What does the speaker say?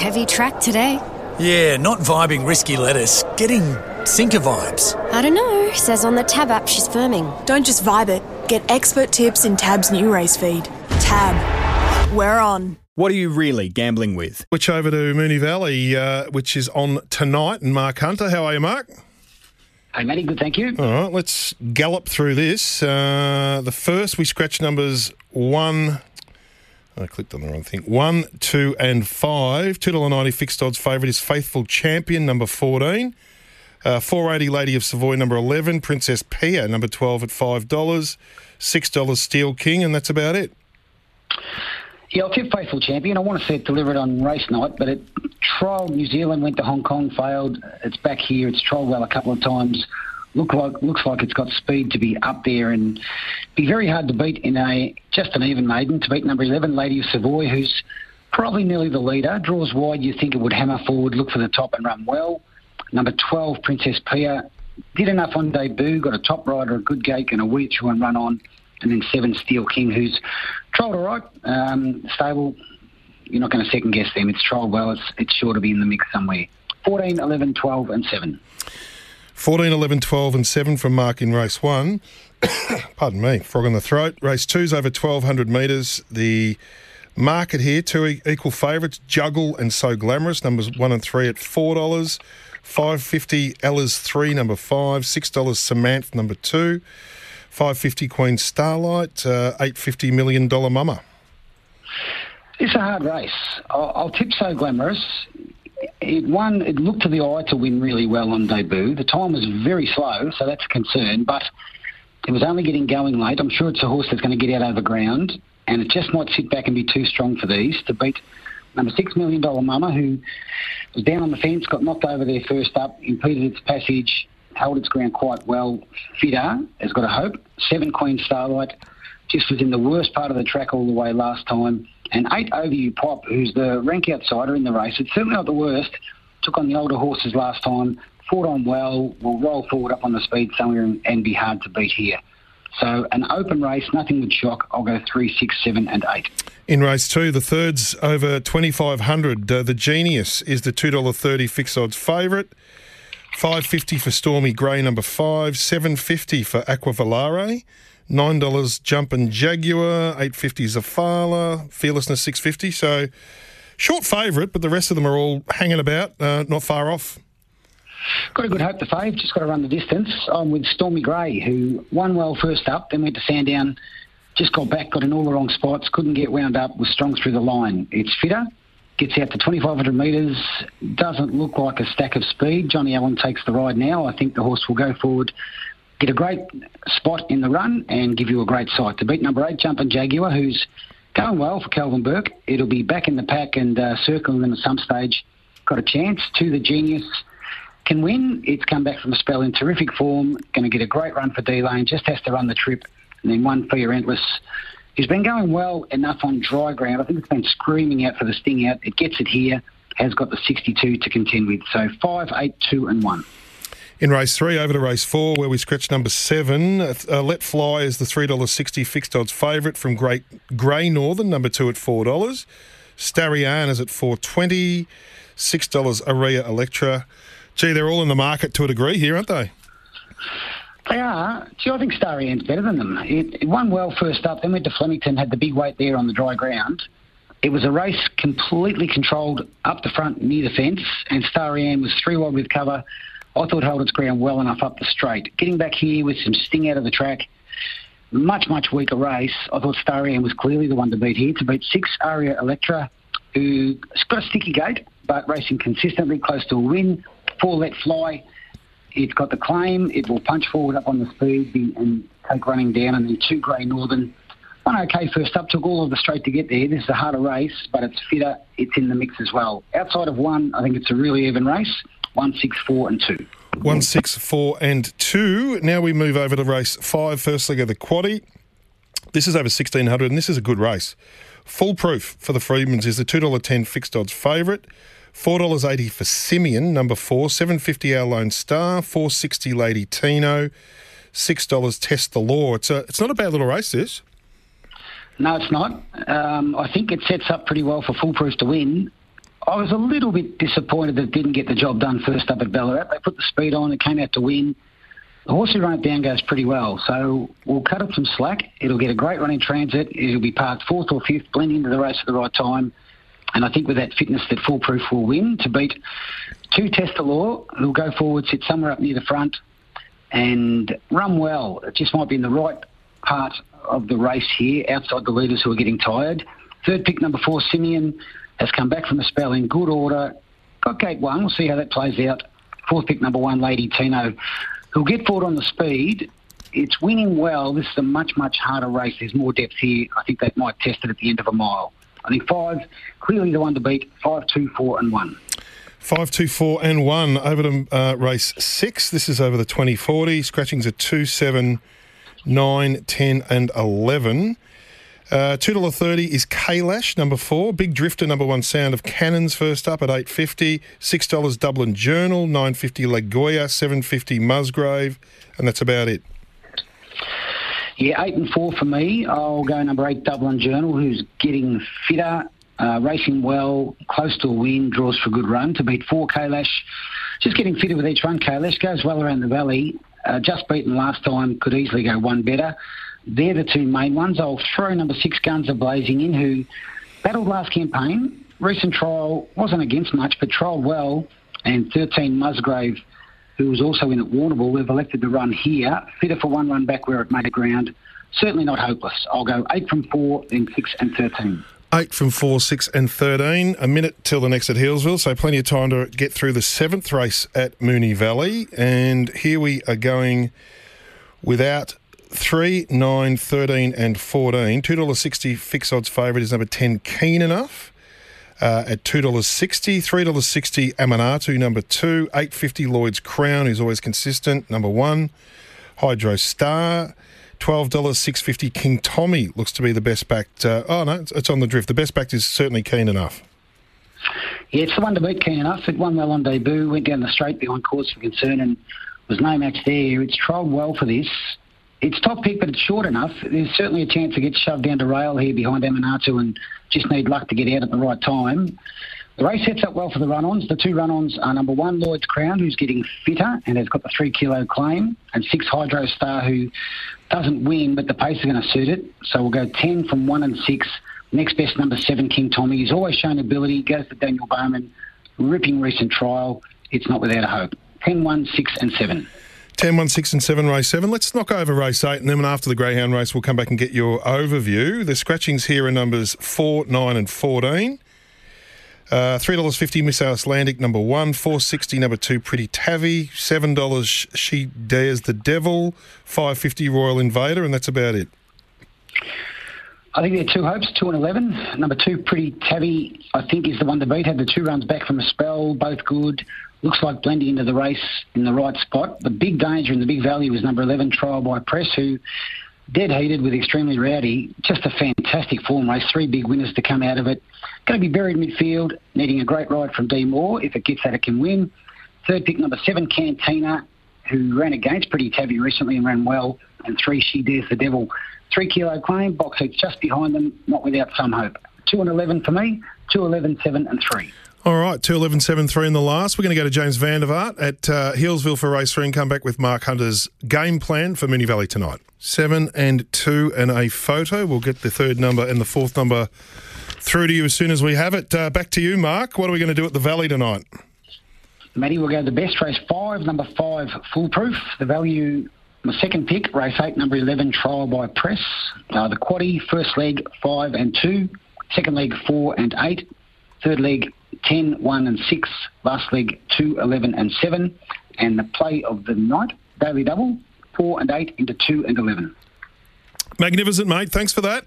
Heavy track today. Yeah, not vibing risky lettuce. Getting sinker vibes. I don't know. Says on the Tab app she's firming. Don't just vibe it. Get expert tips in Tab's new race feed. Tab. We're on. What are you really gambling with? Which over to Moonee Valley, uh, which is on tonight. And Mark Hunter, how are you, Mark? Hey, Matty, good, thank you. All right, let's gallop through this. Uh, the first, we scratch numbers one. I clicked on the wrong thing. One, two, and five. Two dollar ninety fixed odds favourite is Faithful Champion, number fourteen. Uh, Four eighty Lady of Savoy, number eleven. Princess Pia, number twelve at five dollars. Six dollars Steel King, and that's about it. Yeah, I'll tip Faithful Champion. I want to see it delivered on race night, but it trialled New Zealand, went to Hong Kong, failed. It's back here. It's trialled well a couple of times. Look like looks like it's got speed to be up there and be very hard to beat in a just an even maiden to beat number eleven Lady of Savoy, who's probably nearly the leader. Draws wide, you think it would hammer forward, look for the top and run well. Number twelve Princess Pia did enough on debut, got a top rider, a good gate, and a wheel through and run on. And then seven Steel King, who's trialled all right, um, stable. You're not going to second guess them. It's trialled well. It's, it's sure to be in the mix somewhere. 14, 11, 12, and 7. 14, 11, 12, and 7 from Mark in race one. Pardon me, frog in the throat. Race two's over 1,200 metres. The market here, two equal favourites, Juggle and So Glamorous, numbers one and three at $4. 550 Ella's three, number five. $6 Samantha, number two. 550 Queen Starlight, uh, 850 Million Dollar Mama. It's a hard race. I'll, I'll tip so glamorous. It won. It looked to the eye to win really well on debut. The time was very slow, so that's a concern. But it was only getting going late. I'm sure it's a horse that's going to get out over ground, and it just might sit back and be too strong for these to beat number six million dollar Mama, who was down on the fence, got knocked over there first up, impeded its passage, held its ground quite well. Fitter has got a hope. Seven Queen Starlight just was in the worst part of the track all the way last time. And eight Overview Pop, who's the rank outsider in the race, it's certainly not the worst. Took on the older horses last time, fought on well, will roll forward up on the speed somewhere and, and be hard to beat here. So an open race, nothing would shock. I'll go three, six, seven, and eight. In race two, the third's over 2,500. Uh, the Genius is the $2.30 fixed odds favourite. 550 for Stormy Grey, number five. 750 for Aquavalare. $9 Jumpin' Jaguar. 850 Zafala. Fearlessness 650. So short favourite, but the rest of them are all hanging about, uh, not far off. Got a good hope to fave, just got to run the distance. I'm with Stormy Grey, who won well first up, then went to Sandown, just got back, got in all the wrong spots, couldn't get wound up, was strong through the line. It's fitter, gets out to 2,500 metres, doesn't look like a stack of speed. Johnny Allen takes the ride now. I think the horse will go forward, get a great spot in the run, and give you a great sight. To beat number eight, Jumpin' Jaguar, who's going well for Calvin Burke. It'll be back in the pack and uh, circling them at some stage. Got a chance to the genius can win. It's come back from a spell in terrific form. Going to get a great run for D Lane. Just has to run the trip. And then one Fearlessness. He's been going well enough on dry ground. I think it's been screaming out for the sting out. It gets it here. Has got the 62 to contend with. So five, eight, two, and one. In race three, over to race four, where we scratch number seven. Uh, Let Fly is the $3.60 fixed odds favourite from Great Grey Northern, number two at $4. Starian is at 420 $6 Aria Electra. Gee, they're all in the market to a degree here, aren't they? They are. Gee, I think Starian's better than them. It, it won well first up, then went to Flemington, had the big weight there on the dry ground. It was a race completely controlled up the front near the fence, and Starian was three wide with cover. I thought held its ground well enough up the straight. Getting back here with some sting out of the track, much, much weaker race. I thought Starian was clearly the one to beat here. To beat six Aria Electra, who's got a sticky gate, but racing consistently close to a win. Four Let Fly, it's got the claim. It will punch forward up on the speed and take running down. And then two Grey Northern. One okay first up, took all of the straight to get there. This is a harder race, but it's fitter. It's in the mix as well. Outside of one, I think it's a really even race. One, six, four, and two. One, six, four, and two. Now we move over to race five. five, first leg of the quaddy. This is over 1600, and this is a good race. Foolproof for the Freedmans is the $2.10 fixed odds favourite. $4.80 for Simeon, number four. $7.50 Our Lone Star. $4.60 Lady Tino. $6 Test the Law. It's, a, it's not a bad little race, this. No, it's not. Um, I think it sets up pretty well for Foolproof to win. I was a little bit disappointed that it didn't get the job done first up at Ballarat. They put the speed on, it came out to win. The horse who ran it down goes pretty well, so we'll cut up some slack. It'll get a great run in transit. It'll be parked fourth or fifth, blend into the race at the right time. And I think with that fitness that Foolproof will win to beat two Test the Law, who'll go forward, sit somewhere up near the front, and run well. It just might be in the right part of the race here, outside the leaders who are getting tired. Third pick, number four, Simeon, has come back from a spell in good order. Got gate one. We'll see how that plays out. Fourth pick, number one, Lady Tino, who'll get forward on the speed. It's winning well. This is a much, much harder race. There's more depth here. I think they might test it at the end of a mile. I think five, clearly the one to beat. Five, two, four, and one. Five, two, four, and one over to uh, race six. This is over the 2040. Scratchings are two, seven, nine, 10, and 11. Uh, $2.30 is Kailash, number four. Big Drifter, number one. Sound of Cannons, first up at eight fifty. $6 Dublin Journal, nine fifty Lagoya, seven fifty Musgrave, and that's about it. Yeah, eight and four for me. I'll go number eight, Dublin Journal, who's getting fitter, uh, racing well, close to a win, draws for a good run to beat four Kailash. Just getting fitter with each run. Kailash goes well around the valley. Uh, just beaten last time, could easily go one better. They're the two main ones. I'll throw number six, Guns Are Blazing in, who battled last campaign. Recent trial wasn't against much, but trialled well. And 13, Musgrave, who was also in at Warrnambool, we've elected to run here. Fitter for one run back where it made a ground. Certainly not hopeless. I'll go eight from four, then six and 13. Eight from four, six, and 13. A minute till the next at Healesville, so plenty of time to get through the seventh race at Moonee Valley. And here we are going without 3, 9, 13, and 14. $2.60 fixed odds favourite is number 10, Keen Enough. Uh, at $2.60, $3.60 Amanatu, number two, eight fifty Lloyd's Crown, who's always consistent, number one, Hydro Star, $12, 650 King Tommy looks to be the best backed. Uh, oh, no, it's, it's on the drift. The best backed is certainly keen enough. Yeah, it's the one to beat keen enough. It won well on debut, went down the straight behind cause for concern, and was no match there. It's trialled well for this. It's top pick, but it's short enough. There's certainly a chance to get shoved down to rail here behind Amanatu and just need luck to get out at the right time. The race sets up well for the run-ons. The two run-ons are number one, Lloyd's Crown, who's getting fitter and has got the three kilo claim, and six, Hydro Star, who doesn't win, but the pace is going to suit it. So we'll go 10 from one and six. Next best, number seven, King Tommy. He's always shown ability, goes to Daniel Bowman, ripping recent trial. It's not without a hope. 10, 1, 6, and 7. 10, 1, 6, and 7, race 7. Let's knock over race 8, and then after the Greyhound race, we'll come back and get your overview. The scratchings here are numbers 4, 9, and 14. Uh, $3.50 Miss Icelandic, number one. Four sixty, number two, Pretty Tavi. $7 She Dares the Devil. Five fifty Royal Invader, and that's about it. I think there are two hopes, two and eleven. Number two, Pretty Tabby, I think is the one to beat. Had the two runs back from a spell, both good. Looks like blending into the race in the right spot. The big danger and the big value is number eleven, Trial by Press, who dead heated with extremely rowdy. Just a fantastic form race. Three big winners to come out of it. Going to be buried midfield, needing a great ride from D Moore. If it gets that, it can win. Third pick, number seven, Cantina, who ran against Pretty Tabby recently and ran well. And three, She Dares the Devil. Three kilo claim, box seats just behind them, not without some hope. Two and 11 for me, two, 11, 7 and 3. All right, 2 11 7 3 in the last. We're going to go to James Vandervaart at uh, Healesville for race three and come back with Mark Hunter's game plan for Moonee Valley tonight. Seven and two and a photo. We'll get the third number and the fourth number through to you as soon as we have it. Uh, back to you, Mark. What are we going to do at the Valley tonight? Matty, we'll go to the best race five, number five, Foolproof. The value, my second pick, race eight, number 11, Trial by Press. Uh, the quaddy, first leg, five and two. Second leg, four and eight. Third leg, 10, 1 and 6. Last leg, 2, 11 and 7. And the play of the night, daily double, 4 and 8 into 2 and 11. Magnificent, mate. Thanks for that.